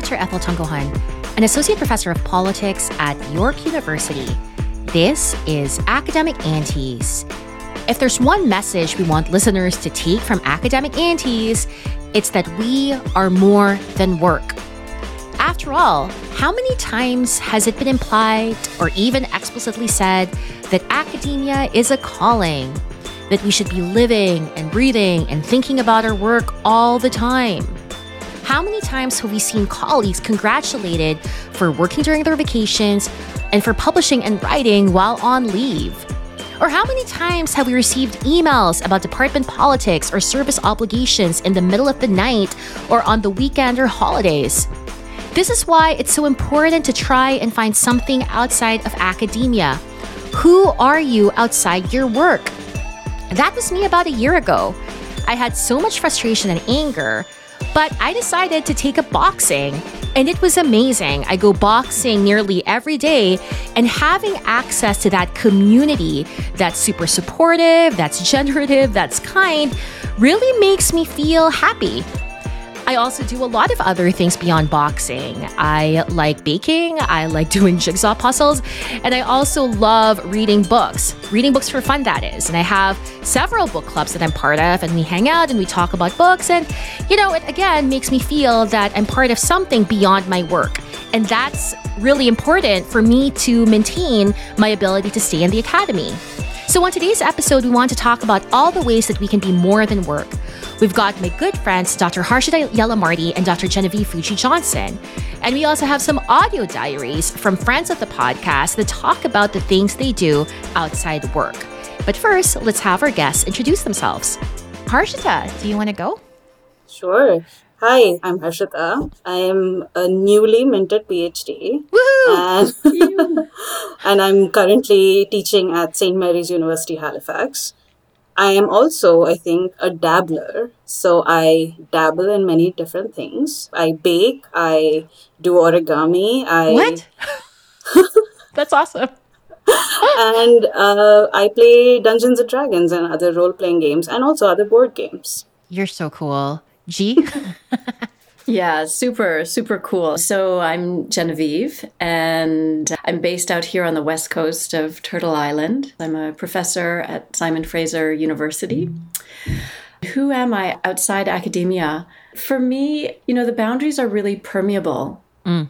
Dr. Ethel Tungohan, an associate professor of politics at York University. This is Academic Aunties. If there's one message we want listeners to take from Academic Aunties, it's that we are more than work. After all, how many times has it been implied or even explicitly said that academia is a calling? That we should be living and breathing and thinking about our work all the time? How many times have we seen colleagues congratulated for working during their vacations and for publishing and writing while on leave? Or how many times have we received emails about department politics or service obligations in the middle of the night or on the weekend or holidays? This is why it's so important to try and find something outside of academia. Who are you outside your work? That was me about a year ago. I had so much frustration and anger but I decided to take up boxing, and it was amazing. I go boxing nearly every day, and having access to that community that's super supportive, that's generative, that's kind, really makes me feel happy. I also do a lot of other things beyond boxing. I like baking, I like doing jigsaw puzzles, and I also love reading books. Reading books for fun, that is. And I have several book clubs that I'm part of, and we hang out and we talk about books. And, you know, it again makes me feel that I'm part of something beyond my work. And that's really important for me to maintain my ability to stay in the academy. So, on today's episode, we want to talk about all the ways that we can be more than work. We've got my good friends, Dr. Harshita Yalamarty and Dr. Genevieve Fuji Johnson. And we also have some audio diaries from friends of the podcast that talk about the things they do outside work. But first, let's have our guests introduce themselves. Harshita, do you want to go? Sure. Hi, I'm Harshita. I am a newly minted PhD. And, and I'm currently teaching at St. Mary's University, Halifax. I am also, I think, a dabbler. So I dabble in many different things. I bake, I do origami, I. What? That's awesome. and uh, I play Dungeons and Dragons and other role playing games and also other board games. You're so cool. G? Yeah, super, super cool. So I'm Genevieve, and I'm based out here on the west coast of Turtle Island. I'm a professor at Simon Fraser University. Who am I outside academia? For me, you know, the boundaries are really permeable. Mm.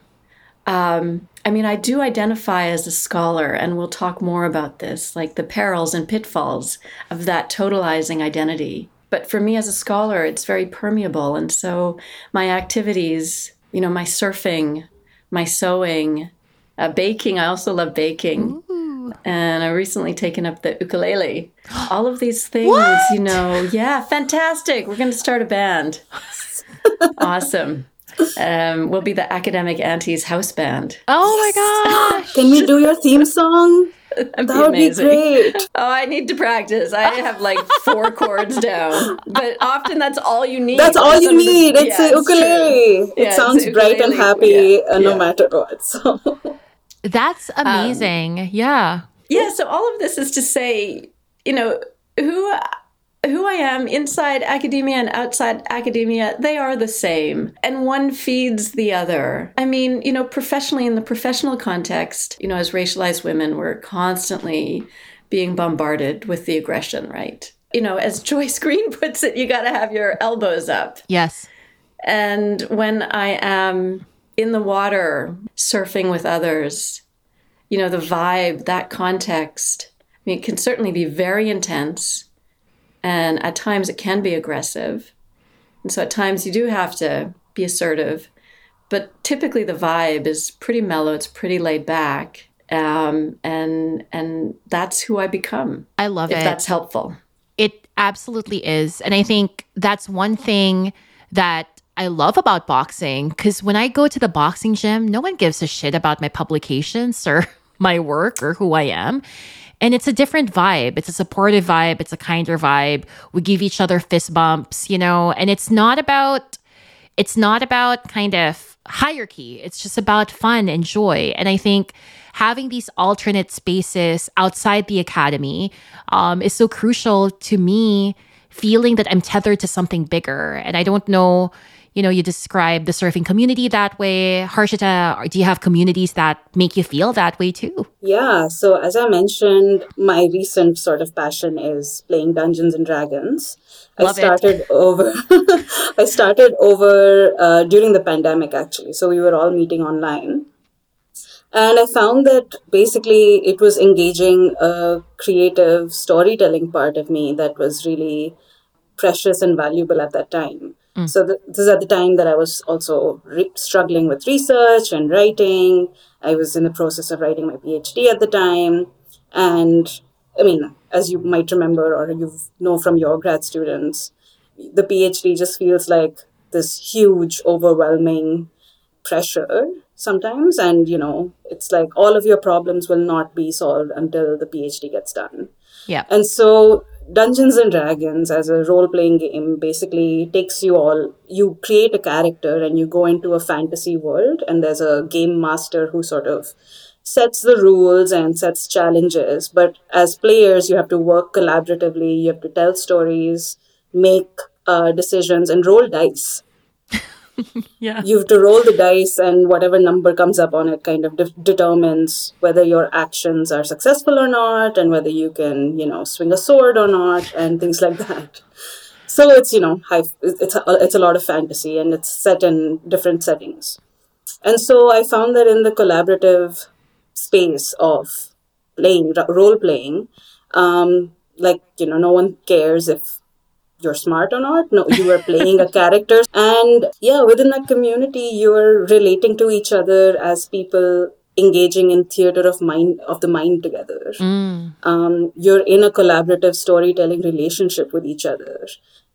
Um, I mean, I do identify as a scholar, and we'll talk more about this, like the perils and pitfalls of that totalizing identity but for me as a scholar, it's very permeable. And so my activities, you know, my surfing, my sewing, uh, baking, I also love baking. Ooh. And I recently taken up the ukulele. All of these things, what? you know, yeah, fantastic. We're going to start a band. awesome. Um, we'll be the Academic Aunties House Band. Oh my gosh. Can we do your theme song? That'd that would be great. Oh, I need to practice. I have like four chords down, but often that's all you need. That's all you need. The, it's yeah, a ukulele. It sounds ukulele. bright and happy yeah. uh, no yeah. matter what. So that's amazing. Um, yeah. Yeah. So all of this is to say, you know, who who I am inside academia and outside academia, they are the same. And one feeds the other. I mean, you know, professionally, in the professional context, you know, as racialized women, we're constantly being bombarded with the aggression, right? You know, as Joyce Green puts it, you got to have your elbows up. Yes. And when I am in the water surfing with others, you know, the vibe, that context, I mean, it can certainly be very intense and at times it can be aggressive. And so at times you do have to be assertive. But typically the vibe is pretty mellow, it's pretty laid back. Um, and and that's who I become. I love if it. That's helpful. It absolutely is. And I think that's one thing that I love about boxing because when I go to the boxing gym, no one gives a shit about my publications or my work or who I am. And it's a different vibe. It's a supportive vibe. It's a kinder vibe. We give each other fist bumps, you know, and it's not about, it's not about kind of hierarchy. It's just about fun and joy. And I think having these alternate spaces outside the academy um, is so crucial to me feeling that I'm tethered to something bigger. And I don't know, you know, you describe the surfing community that way. Harshita, do you have communities that make you feel that way too? Yeah. So, as I mentioned, my recent sort of passion is playing Dungeons and Dragons. Love I started it. over. I started over uh, during the pandemic, actually. So we were all meeting online, and I found that basically it was engaging a creative storytelling part of me that was really precious and valuable at that time. Mm. So th- this is at the time that I was also re- struggling with research and writing. I was in the process of writing my PhD at the time, and I mean, as you might remember or you know from your grad students, the PhD just feels like this huge, overwhelming pressure sometimes. And, you know, it's like all of your problems will not be solved until the PhD gets done. Yeah. And so Dungeons and Dragons as a role playing game basically takes you all, you create a character and you go into a fantasy world, and there's a game master who sort of sets the rules and sets challenges. But as players, you have to work collaboratively, you have to tell stories, make uh, decisions, and roll dice. yeah. You have to roll the dice, and whatever number comes up on it kind of de- determines whether your actions are successful or not, and whether you can, you know, swing a sword or not, and things like that. So it's you know, high, it's a, it's a lot of fantasy, and it's set in different settings. And so I found that in the collaborative space of playing role playing um, like you know no one cares if you're smart or not no you are playing a character and yeah within that community you're relating to each other as people engaging in theater of mind of the mind together mm. um, you're in a collaborative storytelling relationship with each other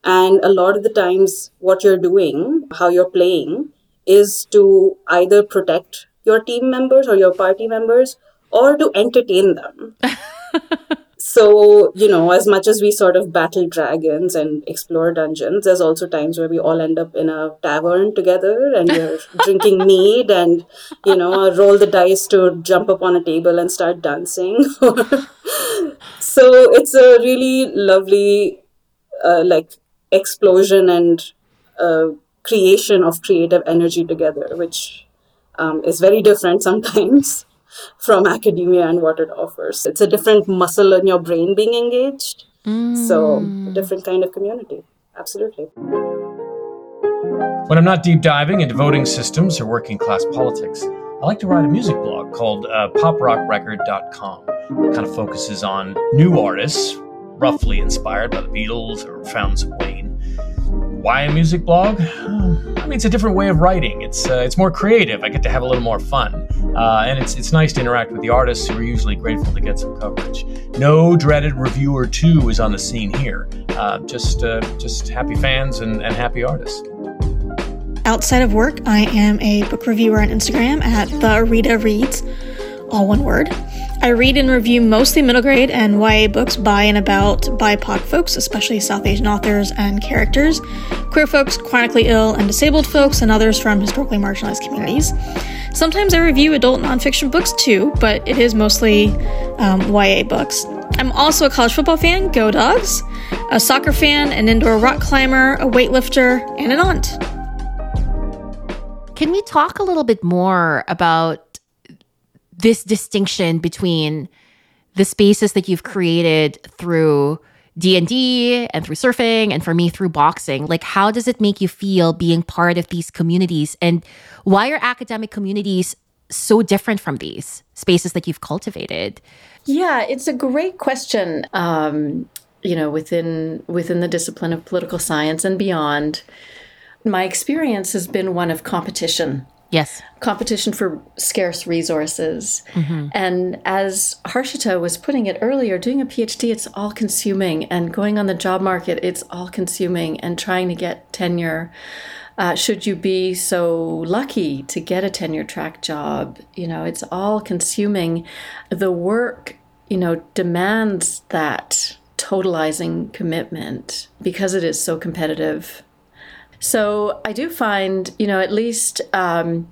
and a lot of the times what you're doing how you're playing is to either protect your team members or your party members or to entertain them. so, you know, as much as we sort of battle dragons and explore dungeons, there's also times where we all end up in a tavern together and we're drinking mead and, you know, roll the dice to jump up on a table and start dancing. so it's a really lovely, uh, like, explosion and uh, creation of creative energy together, which um, is very different sometimes from academia and what it offers. It's a different muscle in your brain being engaged. Mm. So, a different kind of community. Absolutely. When I'm not deep diving into voting systems or working class politics, I like to write a music blog called uh, poprockrecord.com. It kind of focuses on new artists, roughly inspired by the Beatles or Fountains of Wayne why a music blog? I mean, it's a different way of writing. It's uh, it's more creative. I get to have a little more fun, uh, and it's it's nice to interact with the artists who are usually grateful to get some coverage. No dreaded reviewer two is on the scene here. Uh, just uh, just happy fans and, and happy artists. Outside of work, I am a book reviewer on Instagram at the Rita Reads, all one word. I read and review mostly middle grade and YA books by and about BIPOC folks, especially South Asian authors and characters, queer folks, chronically ill and disabled folks, and others from historically marginalized communities. Sometimes I review adult nonfiction books too, but it is mostly um, YA books. I'm also a college football fan, go dogs, a soccer fan, an indoor rock climber, a weightlifter, and an aunt. Can we talk a little bit more about this distinction between the spaces that you've created through D&D and through surfing and for me through boxing like how does it make you feel being part of these communities? And why are academic communities so different from these spaces that you've cultivated? Yeah it's a great question um, you know within within the discipline of political science and beyond. My experience has been one of competition Yes. Competition for scarce resources. Mm-hmm. And as Harshita was putting it earlier, doing a PhD, it's all consuming. And going on the job market, it's all consuming. And trying to get tenure, uh, should you be so lucky to get a tenure track job, you know, it's all consuming. The work, you know, demands that totalizing commitment because it is so competitive so I do find, you know, at least um,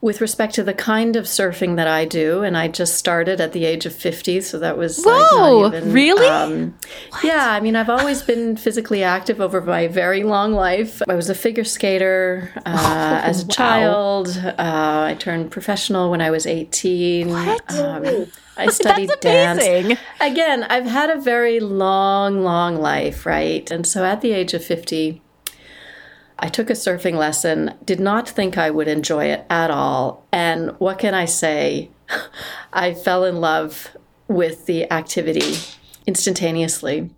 with respect to the kind of surfing that I do, and I just started at the age of 50, so that was Whoa, like even, really? Um, yeah, I mean, I've always been physically active over my very long life. I was a figure skater uh, as a wow. child. Uh, I turned professional when I was 18. What? Um, I studied dance. Again, I've had a very long, long life, right? And so at the age of 50, I took a surfing lesson, did not think I would enjoy it at all. And what can I say? I fell in love with the activity instantaneously.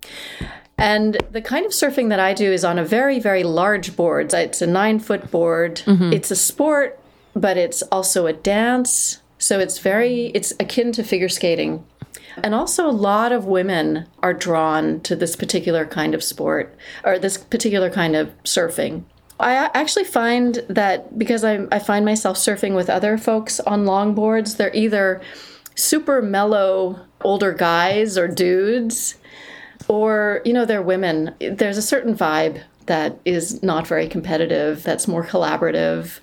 And the kind of surfing that I do is on a very, very large board. It's a nine foot board. Mm-hmm. It's a sport, but it's also a dance. So it's very, it's akin to figure skating. And also, a lot of women are drawn to this particular kind of sport or this particular kind of surfing. I actually find that because I, I find myself surfing with other folks on longboards, they're either super mellow older guys or dudes, or, you know, they're women. There's a certain vibe that is not very competitive, that's more collaborative.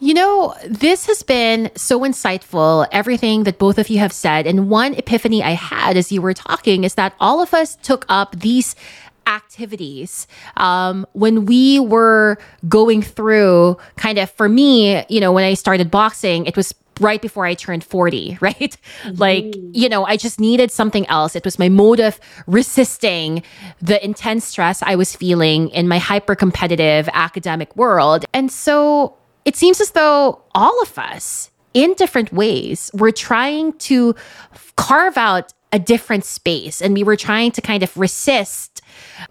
You know, this has been so insightful, everything that both of you have said. And one epiphany I had as you were talking is that all of us took up these activities um, when we were going through kind of, for me, you know, when I started boxing, it was right before I turned 40, right? Like, you know, I just needed something else. It was my mode of resisting the intense stress I was feeling in my hyper competitive academic world. And so it seems as though all of us, in different ways, were trying to carve out a different space and we were trying to kind of resist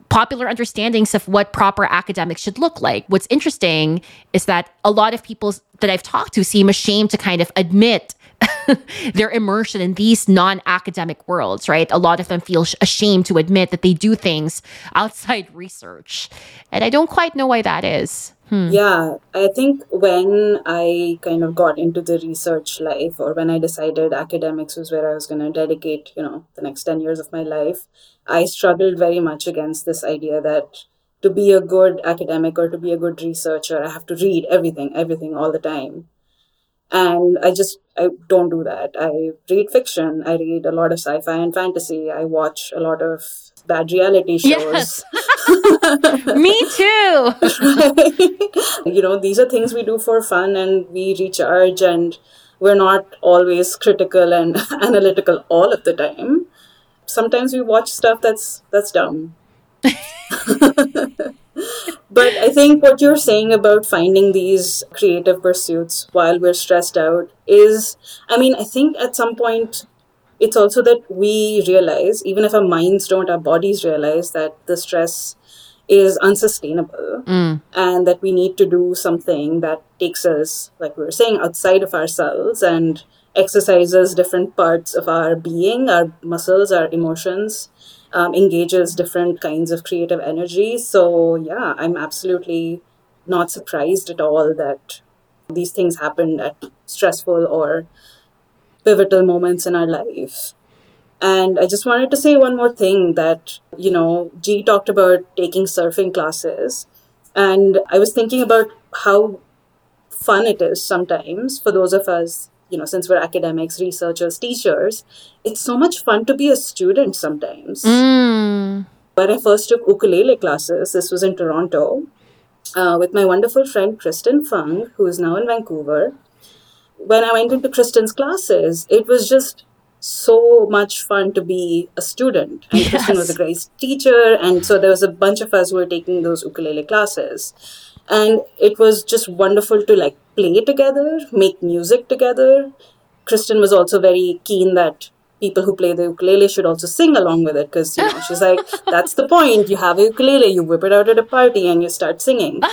popular understandings of what proper academics should look like. What's interesting is that a lot of people that I've talked to seem ashamed to kind of admit their immersion in these non-academic worlds, right? A lot of them feel sh- ashamed to admit that they do things outside research. And I don't quite know why that is. Hmm. Yeah, I think when I kind of got into the research life or when I decided academics was where I was going to dedicate, you know, the next 10 years of my life, I struggled very much against this idea that to be a good academic or to be a good researcher, I have to read everything, everything all the time. And I just, I don't do that. I read fiction. I read a lot of sci fi and fantasy. I watch a lot of bad reality shows. Yes. Me too. you know, these are things we do for fun and we recharge and we're not always critical and analytical all of the time. Sometimes we watch stuff that's that's dumb. But I think what you're saying about finding these creative pursuits while we're stressed out is I mean, I think at some point it's also that we realize, even if our minds don't, our bodies realize that the stress is unsustainable mm. and that we need to do something that takes us, like we were saying, outside of ourselves and exercises different parts of our being, our muscles, our emotions, um, engages different kinds of creative energy. So, yeah, I'm absolutely not surprised at all that these things happen at stressful or pivotal moments in our life. And I just wanted to say one more thing that, you know, G talked about taking surfing classes. And I was thinking about how fun it is sometimes for those of us, you know, since we're academics, researchers, teachers, it's so much fun to be a student sometimes. Mm. When I first took ukulele classes, this was in Toronto, uh, with my wonderful friend Kristen Fung, who is now in Vancouver. When I went into Kristen's classes, it was just so much fun to be a student. And Kristen was a great teacher, and so there was a bunch of us who were taking those ukulele classes. And it was just wonderful to like play together, make music together. Kristen was also very keen that people who play the ukulele should also sing along with it because you know she's like that's the point. You have a ukulele you whip it out at a party and you start singing.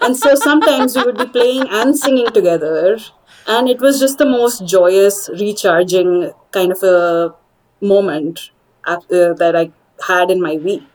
And so sometimes we would be playing and singing together and it was just the most joyous recharging kind of a moment after, uh, that i had in my week.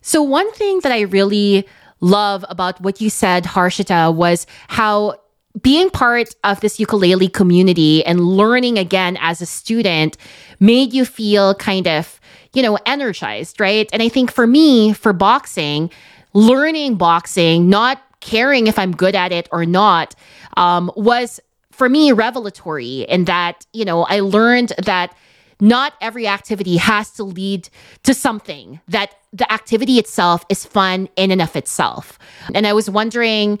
So, one thing that I really love about what you said, Harshita, was how being part of this ukulele community and learning again as a student made you feel kind of, you know, energized, right? And I think for me, for boxing, learning boxing, not caring if I'm good at it or not, um, was for me revelatory in that, you know, I learned that not every activity has to lead to something, that the activity itself is fun in and of itself. And I was wondering,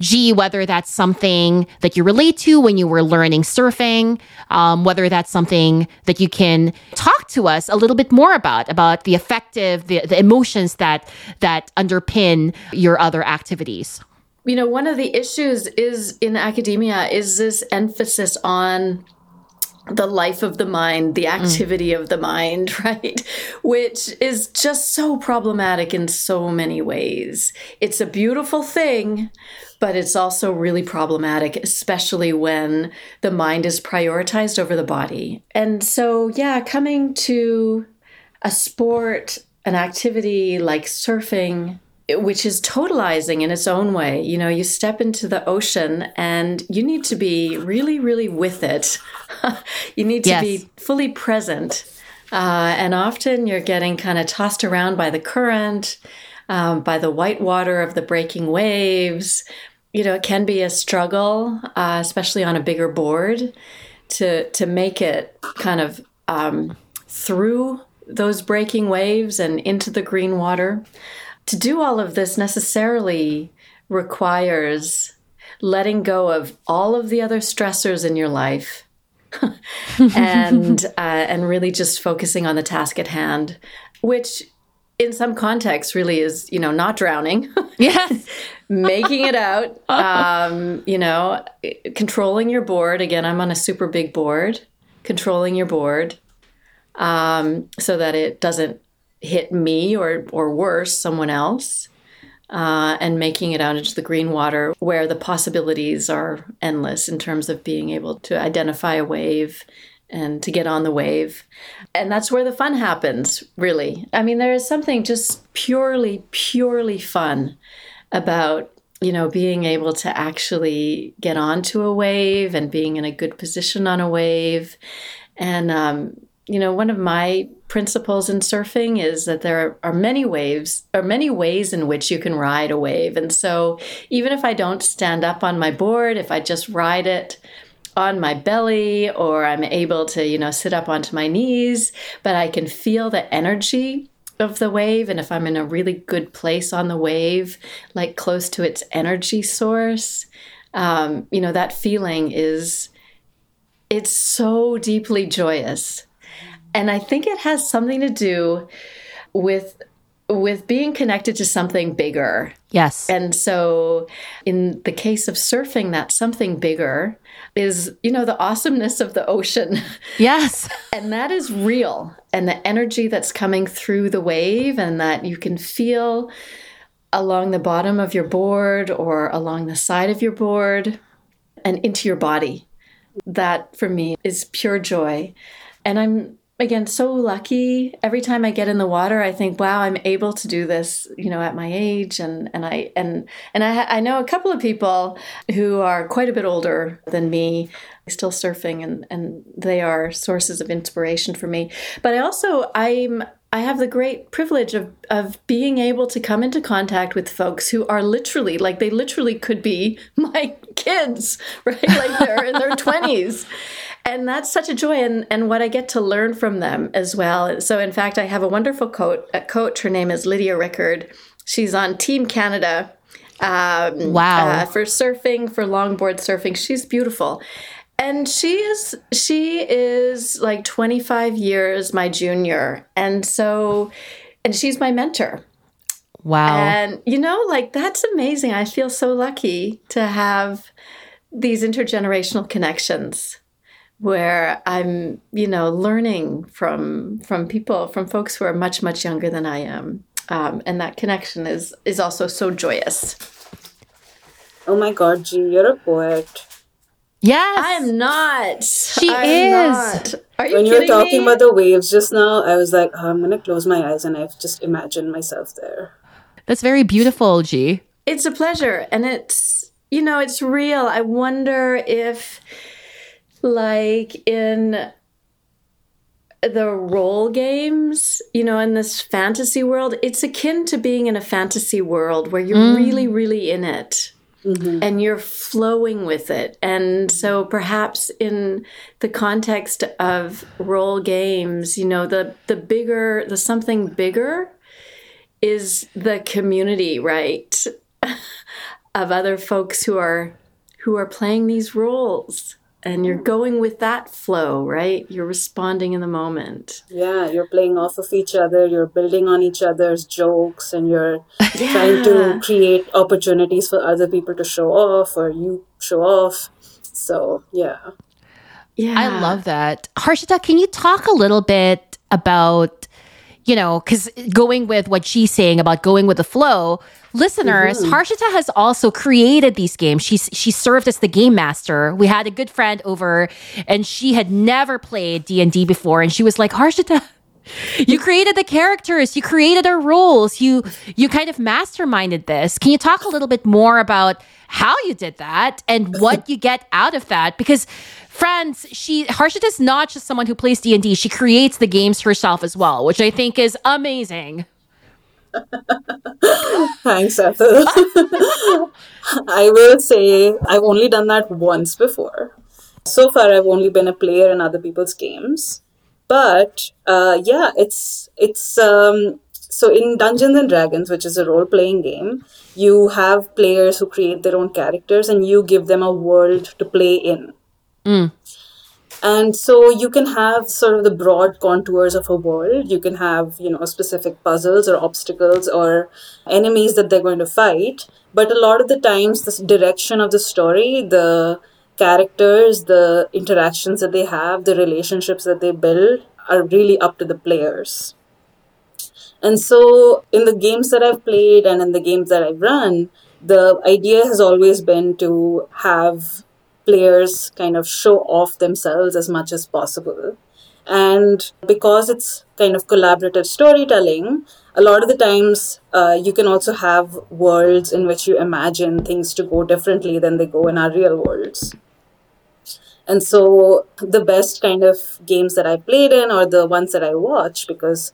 gee, whether that's something that you relate to when you were learning surfing, um, whether that's something that you can talk to us a little bit more about, about the effective, the, the emotions that that underpin your other activities. You know, one of the issues is in academia is this emphasis on the life of the mind, the activity mm. of the mind, right? Which is just so problematic in so many ways. It's a beautiful thing, but it's also really problematic, especially when the mind is prioritized over the body. And so, yeah, coming to a sport, an activity like surfing, which is totalizing in its own way. You know, you step into the ocean and you need to be really, really with it. you need to yes. be fully present. Uh, and often you're getting kind of tossed around by the current, um, by the white water of the breaking waves. You know, it can be a struggle, uh, especially on a bigger board, to to make it kind of um, through those breaking waves and into the green water to do all of this necessarily requires letting go of all of the other stressors in your life and uh, and really just focusing on the task at hand which in some contexts really is you know not drowning. Yes. Making it out um, you know controlling your board. Again i'm on a super big board controlling your board um, so that it doesn't hit me or or worse someone else uh, and making it out into the green water where the possibilities are endless in terms of being able to identify a wave and to get on the wave. And that's where the fun happens really. I mean there is something just purely purely fun about you know being able to actually get onto a wave and being in a good position on a wave. And um, you know, one of my principles in surfing is that there are many waves or many ways in which you can ride a wave. And so even if I don't stand up on my board, if I just ride it on my belly or I'm able to, you know, sit up onto my knees, but I can feel the energy of the wave and if I'm in a really good place on the wave, like close to its energy source, um, you know, that feeling is it's so deeply joyous and I think it has something to do with with being connected to something bigger. Yes. And so in the case of surfing that something bigger is, you know, the awesomeness of the ocean. Yes. and that is real. And the energy that's coming through the wave and that you can feel along the bottom of your board or along the side of your board and into your body. That for me is pure joy. And I'm again so lucky. Every time i get in the water i think wow i'm able to do this you know at my age. And and i and and i i know a couple of people who are quite a bit older than me still surfing and and they are sources of inspiration for me. But i also i'm I have the great privilege of, of being able to come into contact with folks who are literally, like, they literally could be my kids, right? Like, they're in their 20s and that's such a joy and, and what i get to learn from them as well. So in fact i have a wonderful coach, a coach her name is lydia rickard. She's on team canada um, wow. uh, for surfing for longboard surfing. She's beautiful. And she is she is like 25 years my junior. And so and she's my mentor. Wow. And you know like that's amazing. I feel so lucky to have these intergenerational connections where I'm, you know, learning from from people, from folks who are much much younger than I am, um, and that connection is is also so joyous. Oh my God, G, you're a poet. Yes, I am not. She I'm is. Not. Are you when you were talking me? about the waves just now, I was like, oh, I'm gonna close my eyes and I've just imagined myself there. That's very beautiful, G. It's a pleasure, and it's you know, it's real. I wonder if like in the role games, you know, in this fantasy world, it's akin to being in a fantasy world where you're mm. really, really in it. Mm-hmm. and you're flowing with it. And so perhaps in the context of role games, you know, the the bigger, the something bigger is the community, right? of other folks who are who are playing these roles and you're going with that flow, right? You're responding in the moment. Yeah, you're playing off of each other, you're building on each other's jokes, and you're yeah. trying to create opportunities for other people to show off or you show off. So, yeah. Yeah. I love that. Harshita, can you talk a little bit about, you know, because going with what she's saying about going with the flow, listeners, mm-hmm. Harshita has also created these games. She's she served as the game master. We had a good friend over, and she had never played D and D before, and she was like, Harshita. You created the characters, you created our rules, you you kind of masterminded this. Can you talk a little bit more about how you did that and what you get out of that? Because friends, she Harshita is not just someone who plays D&D, she creates the games herself as well, which I think is amazing. Thanks, Ethel. I will say I've only done that once before. So far, I've only been a player in other people's games. But uh, yeah, it's it's um, so in Dungeons and Dragons, which is a role playing game, you have players who create their own characters and you give them a world to play in. Mm. And so you can have sort of the broad contours of a world. You can have, you know, specific puzzles or obstacles or enemies that they're going to fight. But a lot of the times, the direction of the story, the characters, the interactions that they have, the relationships that they build are really up to the players. And so, in the games that I've played and in the games that I've run, the idea has always been to have players kind of show off themselves as much as possible. And because it's kind of collaborative storytelling, a lot of the times uh, you can also have worlds in which you imagine things to go differently than they go in our real worlds. And so the best kind of games that I played in or the ones that I watch, because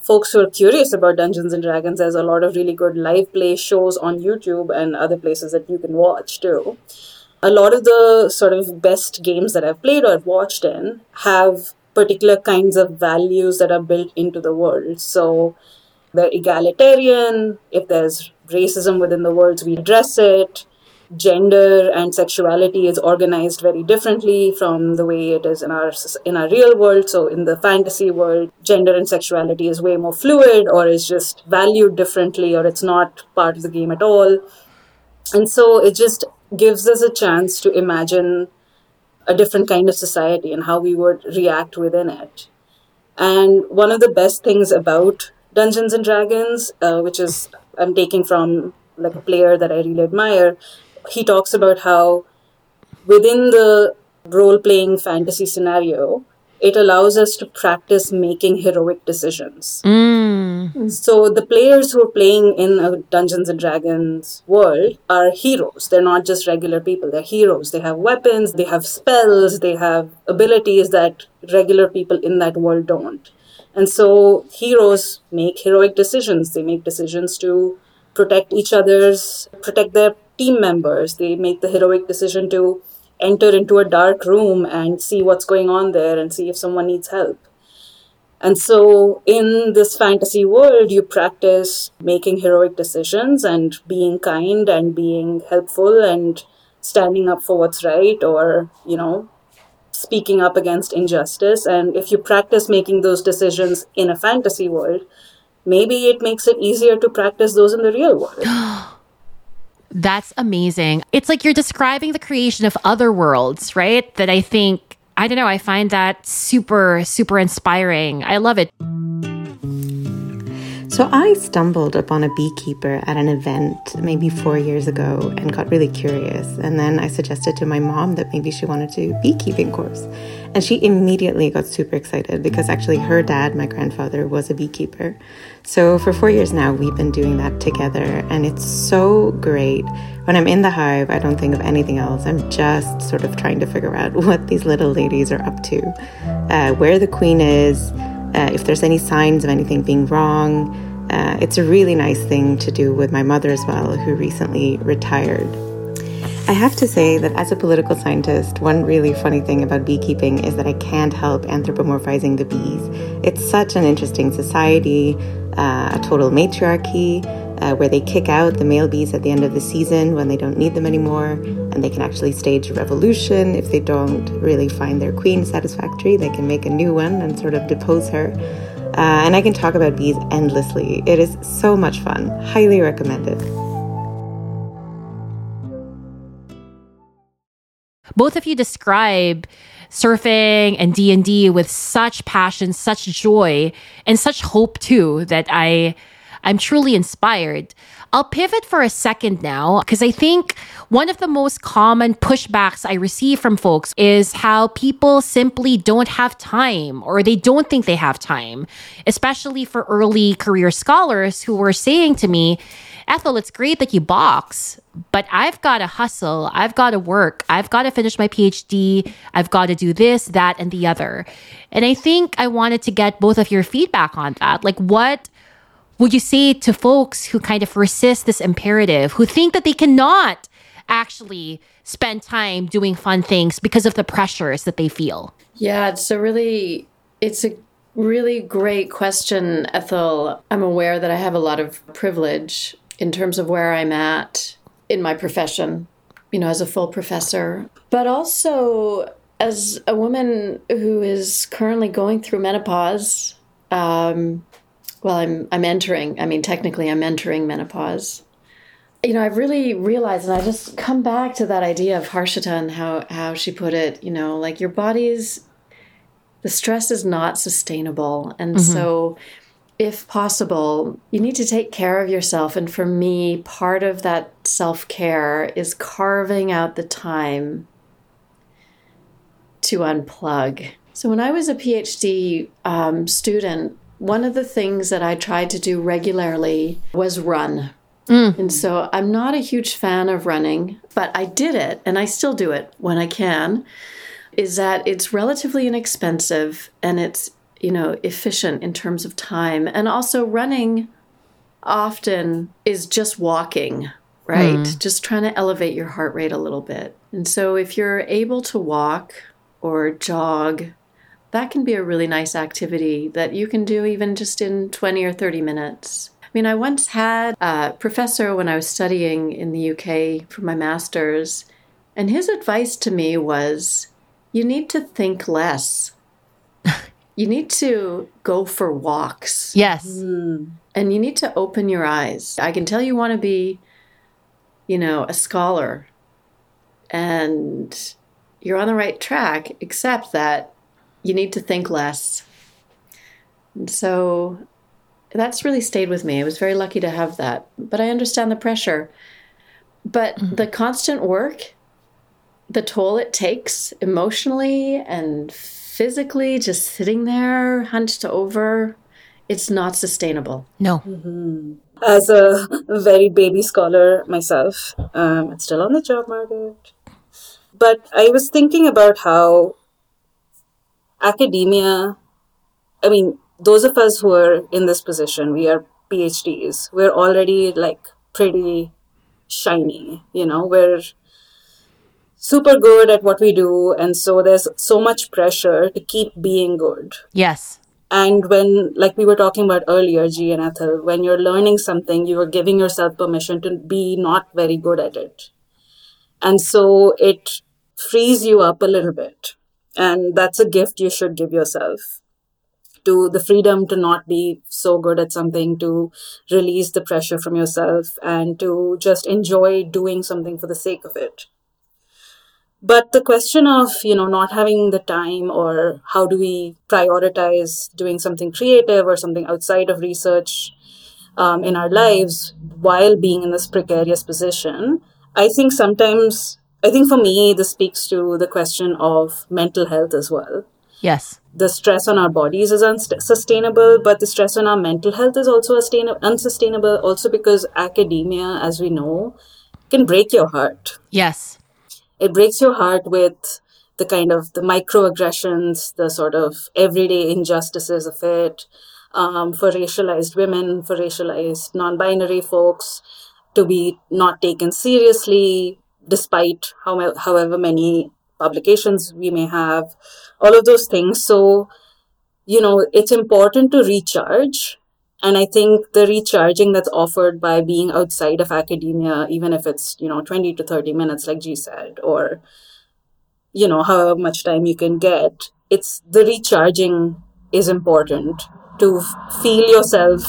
folks who are curious about Dungeons and Dragons, there's a lot of really good live play shows on YouTube and other places that you can watch too a lot of the sort of best games that I've played or watched in have particular kinds of values that are built into the world. So they're egalitarian. If there's racism within the world, we address it. Gender and sexuality is organized very differently from the way it is in our in our real world. So in the fantasy world, gender and sexuality is way more fluid, or is just valued differently, or it's not part of the game at all. And so it just gives us a chance to imagine a different kind of society and how we would react within it. And one of the best things about Dungeons and Dragons, uh, which is I'm taking from like a player that I really admire, he talks about how within the role playing fantasy scenario, it allows us to practice making heroic decisions. Mm. So the players who are playing in a Dungeons and Dragons world are heroes. They're not just regular people. They're heroes. They have weapons, they have spells, they have abilities that regular people in that world don't. And so heroes make heroic decisions. They make decisions to protect each other's, protect their team members. They make the heroic decision to enter into a dark room and see what's going on there and see if someone needs help. And so, in this fantasy world, you practice making heroic decisions and being kind and being helpful and standing up for what's right or, you know, speaking up against injustice. And if you practice making those decisions in a fantasy world, maybe it makes it easier to practice those in the real world. That's amazing. It's like you're describing the creation of other worlds, right? That I think, I don't know, I find that super, super inspiring. I love it. So I stumbled upon a beekeeper at an event maybe four years ago and got really curious. And then I suggested to my mom that maybe she wanted to beekeeping course. And she immediately got super excited because actually her dad, my grandfather, was a beekeeper. So for four years now, we've been doing that together, and it's so great. When I'm in the hive, I don't think of anything else. I'm just sort of trying to figure out what these little ladies are up to, uh, where the queen is, uh, if there's any signs of anything being wrong. Uh, it's a really nice thing to do with my mother as well, who recently retired. I have to say that as a political scientist, one really funny thing about beekeeping is that I can't help anthropomorphizing the bees. It's such an interesting society, uh, a total matriarchy, uh, where they kick out the male bees at the end of the season when they don't need them anymore, and they can actually stage a revolution if they don't really find their queen satisfactory. They can make a new one and sort of depose her. Uh, and I can talk about bees endlessly. It is so much fun. Highly recommended. both of you describe surfing and D&D with such passion, such joy, and such hope too that I I'm truly inspired. I'll pivot for a second now because I think one of the most common pushbacks I receive from folks is how people simply don't have time or they don't think they have time, especially for early career scholars who were saying to me, Ethel, it's great that you box, but I've got to hustle. I've got to work. I've got to finish my PhD. I've got to do this, that, and the other. And I think I wanted to get both of your feedback on that. Like, what would you say to folks who kind of resist this imperative, who think that they cannot actually spend time doing fun things because of the pressures that they feel? Yeah, it's a really, it's a really great question, Ethel. I'm aware that I have a lot of privilege in terms of where I'm at in my profession, you know, as a full professor, but also as a woman who is currently going through menopause. Um, well, I'm I'm entering. I mean, technically, I'm entering menopause. You know, I've really realized, and I just come back to that idea of Harshita and how how she put it. You know, like your body's the stress is not sustainable, and mm-hmm. so if possible, you need to take care of yourself. And for me, part of that self care is carving out the time to unplug. So, when I was a PhD um, student, one of the things that I tried to do regularly was run. Mm. And so I'm not a huge fan of running, but I did it and I still do it when I can. Is that it's relatively inexpensive and it's you know, efficient in terms of time. And also, running often is just walking, right? Mm. Just trying to elevate your heart rate a little bit. And so, if you're able to walk or jog, that can be a really nice activity that you can do even just in 20 or 30 minutes. I mean, I once had a professor when I was studying in the UK for my master's, and his advice to me was you need to think less you need to go for walks. Yes. Mm. And you need to open your eyes. I can tell you want to be, you know, a scholar and you're on the right track, except that you need to think less. And so that's really stayed with me. I was very lucky to have that. But I understand the pressure. But mm-hmm. the constant work, the toll it takes emotionally and physically just sitting there hunched over, it's not sustainable. No. Mm-hmm. As a very baby scholar myself, um, it's still on the job market. But I was thinking about how academia, I mean, those of us who are in this position, we are PhDs, we're already like pretty shiny, you know, we're super good at what we do and so there's so much pressure to keep being good. Yes. And when like we were talking about earlier g and ethel when you're learning something you are giving yourself permission to be not very good at it. And so it frees you up a little bit and that's a gift you should give yourself. To the freedom to not be so good at something, to release the pressure from yourself, and to just enjoy doing something for the sake of it. But the question of you know not having the time or how do we prioritize doing something creative or something outside of research um, in our lives while being in this precarious position i think sometimes i think for me this speaks to the question of mental health as well. Yes. The stress on our bodies is unsustainable but the stress on our mental health is also unsustainable also because academia as we know can break your heart. Yes. It breaks your heart with the kind of the microaggressions, the sort of everyday injustices of it, um, for racialized women, for racialized non-binary folks, to be not taken seriously, despite how, however many publications we may have, all of those things. So, you know, it's important to recharge. And I think the recharging that's offered by being outside of academia, even if it's, you know, 20 to 30 minutes, like G said, or, you know, however much time you can get, it's the recharging is important to feel yourself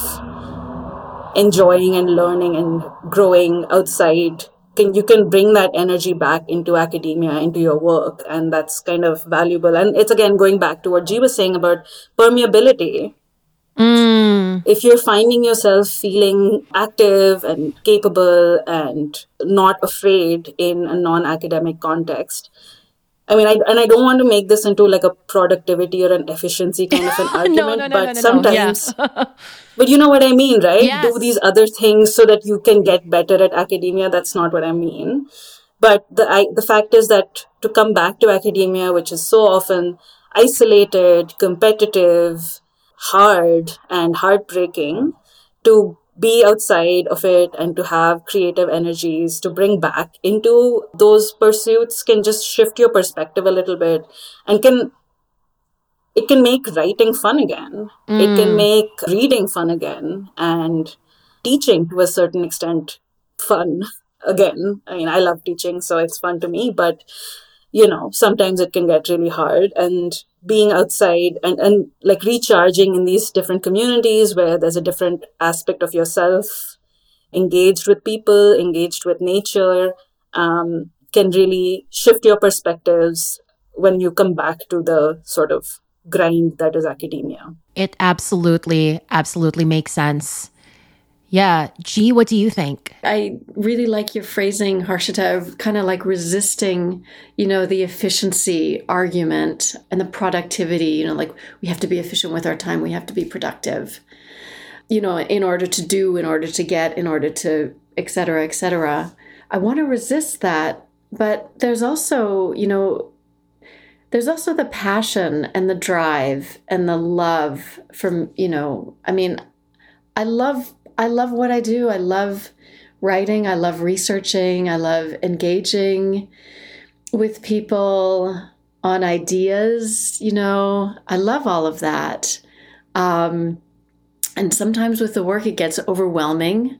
enjoying and learning and growing outside can you can bring that energy back into academia into your work and that's kind of valuable and it's again going back to what g was saying about permeability mm. if you're finding yourself feeling active and capable and not afraid in a non-academic context I mean, I, and I don't want to make this into like a productivity or an efficiency kind of an argument, no, no, no, but sometimes, yeah. but you know what I mean, right? Yes. Do these other things so that you can get better at academia. That's not what I mean. But the I, the fact is that to come back to academia, which is so often isolated, competitive, hard, and heartbreaking, to be outside of it and to have creative energies to bring back into those pursuits can just shift your perspective a little bit and can it can make writing fun again mm. it can make reading fun again and teaching to a certain extent fun again i mean i love teaching so it's fun to me but you know sometimes it can get really hard and being outside and, and like recharging in these different communities where there's a different aspect of yourself engaged with people engaged with nature um, can really shift your perspectives when you come back to the sort of grind that is academia. It absolutely absolutely makes sense yeah. G, what do you think? I really like your phrasing, Harshita, of kind of like resisting, you know, the efficiency argument and the productivity, you know, like we have to be efficient with our time, we have to be productive, you know, in order to do, in order to get, in order to, et cetera, et cetera. I want to resist that. But there's also, you know, there's also the passion and the drive and the love from, you know, I mean, I love I love what I do. I love writing. I love researching. I love engaging with people on ideas. You know, I love all of that. Um, and sometimes with the work, it gets overwhelming,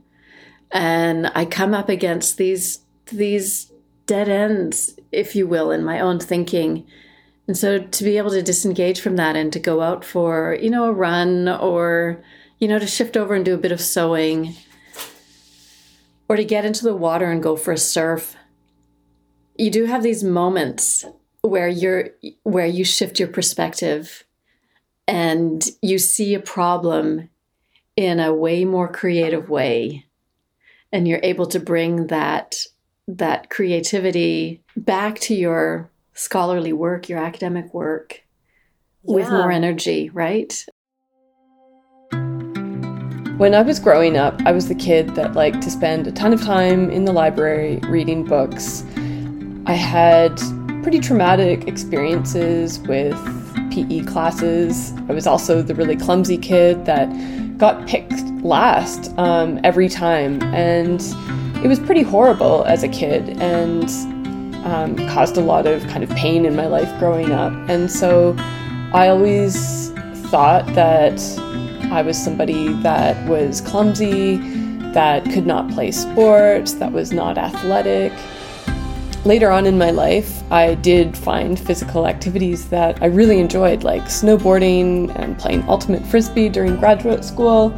and I come up against these these dead ends, if you will, in my own thinking. And so to be able to disengage from that and to go out for, you know, a run or you know, to shift over and do a bit of sewing or to get into the water and go for a surf. You do have these moments where you're where you shift your perspective and you see a problem in a way more creative way and you're able to bring that that creativity back to your scholarly work, your academic work yeah. with more energy, right? When I was growing up, I was the kid that liked to spend a ton of time in the library reading books. I had pretty traumatic experiences with PE classes. I was also the really clumsy kid that got picked last um, every time. And it was pretty horrible as a kid and um, caused a lot of kind of pain in my life growing up. And so I always thought that I was somebody that was clumsy, that could not play sports, that was not athletic. Later on in my life, I did find physical activities that I really enjoyed, like snowboarding and playing ultimate frisbee during graduate school.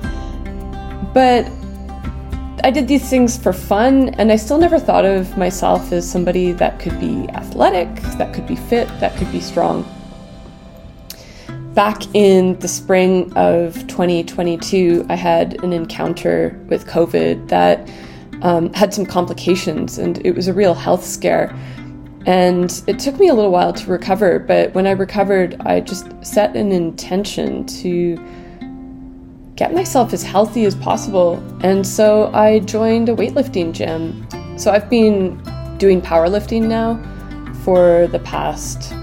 But I did these things for fun, and I still never thought of myself as somebody that could be athletic, that could be fit, that could be strong back in the spring of 2022, I had an encounter with COVID that um, had some complications, and it was a real health scare. And it took me a little while to recover, but when I recovered, I just set an intention to get myself as healthy as possible. And so I joined a weightlifting gym. So I've been doing powerlifting now for the past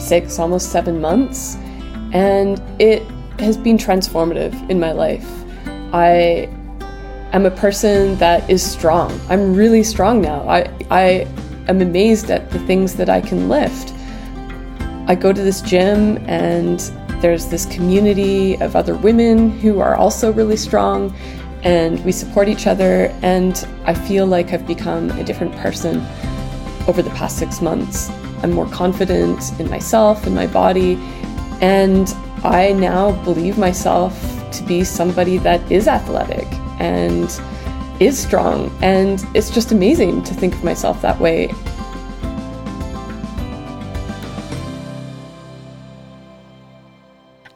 six, almost seven months, and it has been transformative in my life. I am a person that is strong. I'm really strong now. I, I am amazed at the things that I can lift. I go to this gym and there's this community of other women who are also really strong and we support each other and I feel like I've become a different person over the past 6 months. I'm more confident in myself and my body and I now believe myself to be somebody that is athletic and is strong. And it's just amazing to think of myself that way.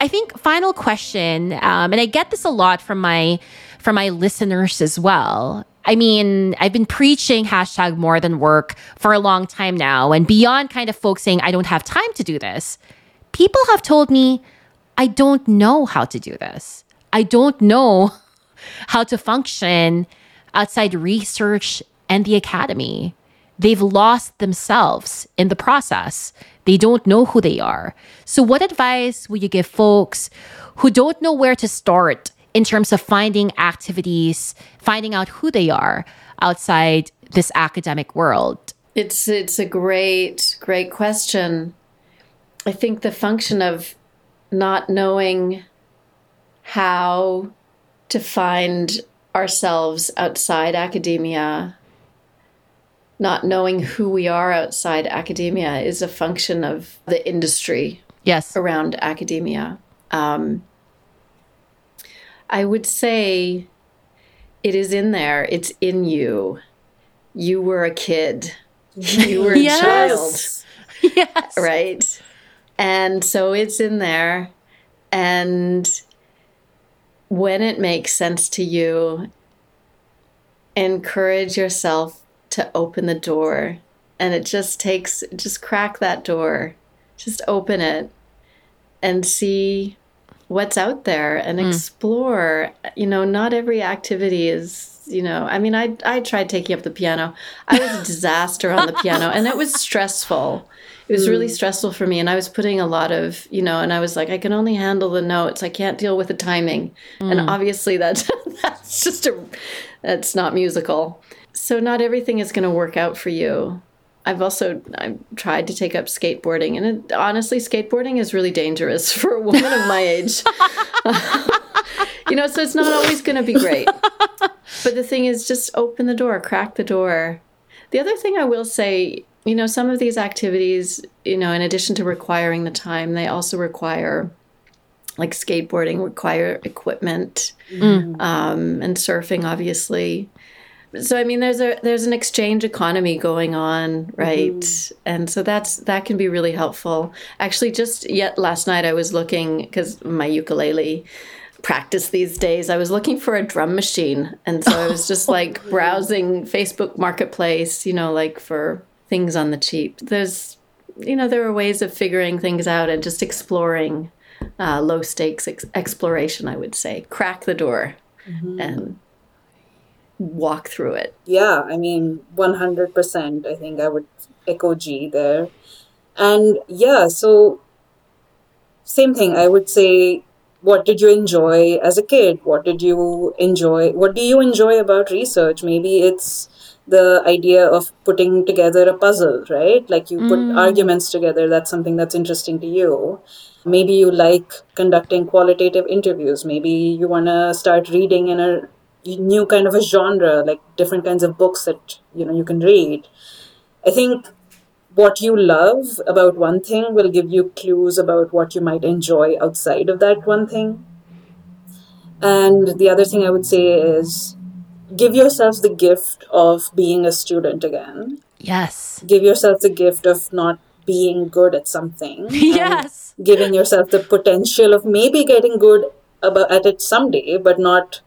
I think final question, um, and I get this a lot from my from my listeners as well. I mean, I've been preaching hashtag more than work for a long time now, and beyond kind of folks saying I don't have time to do this, people have told me I don't know how to do this. I don't know how to function outside research and the academy. They've lost themselves in the process. They don't know who they are. So, what advice would you give folks who don't know where to start in terms of finding activities, finding out who they are outside this academic world? It's it's a great great question. I think the function of not knowing how to find ourselves outside academia, not knowing who we are outside academia, is a function of the industry yes. around academia. Um, I would say it is in there, it's in you. You were a kid, you were a yes. child. Yes. Right. And so it's in there. And when it makes sense to you, encourage yourself to open the door. And it just takes, just crack that door, just open it and see what's out there and Mm. explore. You know, not every activity is, you know, I mean, I, I tried taking up the piano. I was a disaster on the piano and it was stressful. It was really stressful for me. And I was putting a lot of, you know, and I was like, I can only handle the notes. I can't deal with the timing. And obviously that's, that's just a, that's not musical. So not everything is going to work out for you. I've also I've tried to take up skateboarding, and it, honestly, skateboarding is really dangerous for a woman of my age. you know, so it's not always going to be great. But the thing is, just open the door, crack the door. The other thing I will say, you know, some of these activities, you know, in addition to requiring the time, they also require, like skateboarding, require equipment, um, and surfing, obviously so i mean there's a there's an exchange economy going on right? And so that's that can be really helpful. Actually just yet last night i was looking because my ukulele practice these days i was looking for a drum machine. And so i was just like browsing facebook marketplace you know like for things on the cheap. There's you know there are ways of figuring things out and just exploring uh, low stakes ex- exploration i would say. Crack the door and walk through it Yeah, I mean, 100%. I think I would echo G there. And yeah, so same thing. I would say, what did you enjoy as a kid? What did you enjoy? What do you enjoy about research? Maybe it's the idea of putting together a puzzle, right? Like you put mm. arguments together. That's something that's interesting to you. Maybe you like conducting qualitative interviews. Maybe you want to start reading in a new kind of a genre, like different kinds of books that you know you can read. I think what you love about one thing will give you clues about what you might enjoy outside of that one thing. And the other thing I would say is give yourselves the gift of being a student again. Yes. Give yourself the gift of not being good at something. Yes. Giving yourself the potential of maybe getting good about at it someday, but not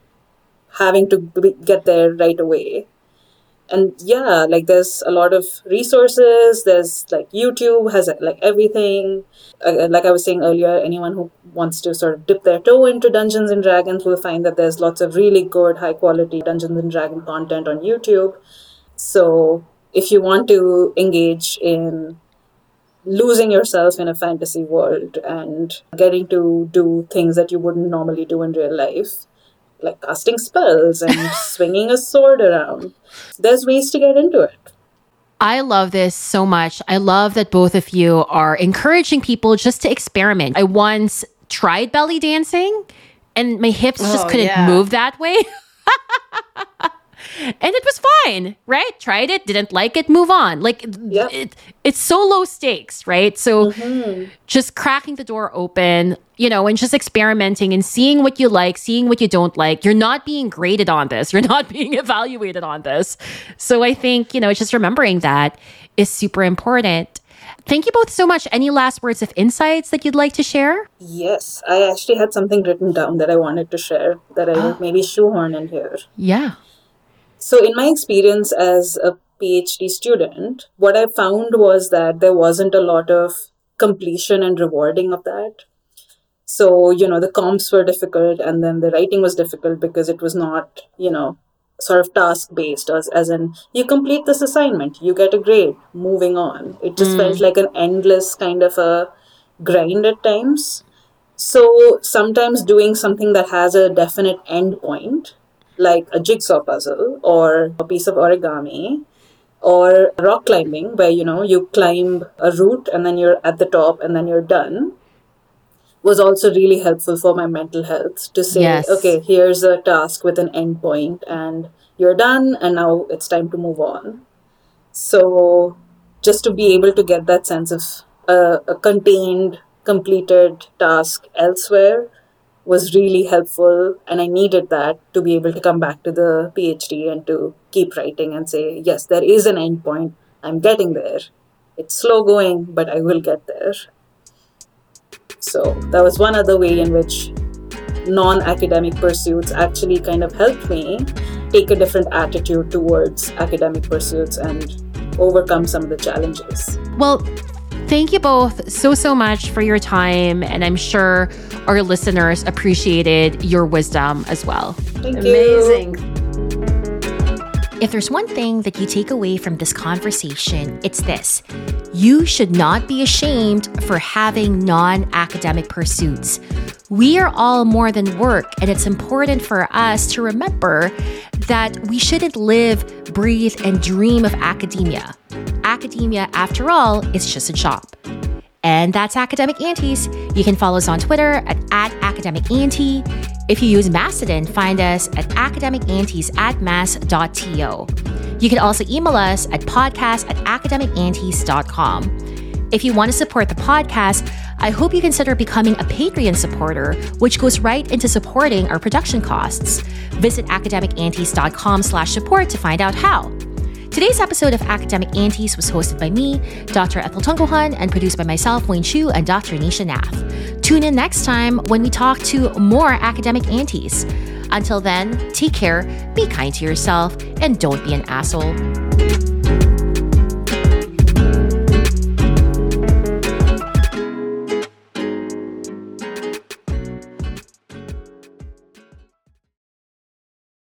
having to get there right away. And yeah like there's a lot of resources there's like youtube has like everything. Uh, like i was saying earlier anyone who wants to sort of dip their toe into dungeons and dragons will find that there's lots of really good high quality dungeons and dragon content on youtube. So if you want to engage in losing yourself in a fantasy world and getting to do things that you wouldn't normally do in real life like casting spells and swinging a sword around. There's ways to get into it. I love this so much. I love that both of you are encouraging people just to experiment. I once tried belly dancing and my hips just Oh, couldn't yeah. move that way. and it was fine, right? Tried it, didn't like it, move on. Like Yep. it, it's so low stakes, right? So mm-hmm. just cracking the door open, you know, and just experimenting and seeing what you like, seeing what you don't like. You're not being graded on this. You're not being evaluated on this. So I think, you know, just remembering that is super important. Thank you both so much. Any last words of insights that you'd like to share? Yes, I actually had something written down that I wanted to share that I would maybe shoehorn in here. Yeah. So, in my experience as a PhD student, what I found was that there wasn't a lot of completion and rewarding of that. So, you know, the comps were difficult and then the writing was difficult because it was not, you know, sort of task based, as, as in you complete this assignment, you get a grade, moving on. It just felt hmm. like an endless kind of a grind at times. So sometimes doing something that has a definite end point, like a jigsaw puzzle or a piece of origami, or rock climbing, where you know you climb a route and then you're at the top and then you're done, was also really helpful for my mental health to say, Yes. okay, here's a task with an end point and you're done and now it's time to move on. So just to be able to get that sense of a, a contained, completed task elsewhere was really helpful. And I needed that to be able to come back to the PhD and to keep writing and say, yes, there is an end point. I'm getting there. It's slow going, but I will get there. So that was one other way in which non academic pursuits actually kind of helped me take a different attitude towards academic pursuits and overcome some of the challenges. Well, thank you both so, so much for your time. And I'm sure our listeners appreciated your wisdom as well. Thank you. Amazing. If there's one thing that you take away from this conversation, it's this you should not be ashamed for having non academic pursuits. We are all more than work, and it's important for us to remember that we shouldn't live, breathe, and dream of academia. Academia, after all, is just a job. And that's Academic Aunties. You can follow us on Twitter at, at Academic Auntie. If you use Mastodon, find us at academicaunties at mas.to. You can also email us at podcast at academicaunties.com. If you want to support the podcast, I hope you consider becoming a Patreon supporter, which goes right into supporting our production costs. Visit academicaunties.com slash support to find out how. Today's episode of Academic Aunties was hosted by me, Dr. Ethel Tungohan, and produced by myself, Wayne Chu, and Dr. Nisha Nath. Tune in next time when we talk to more academic aunties. Until then, take care, be kind to yourself, and don't be an asshole.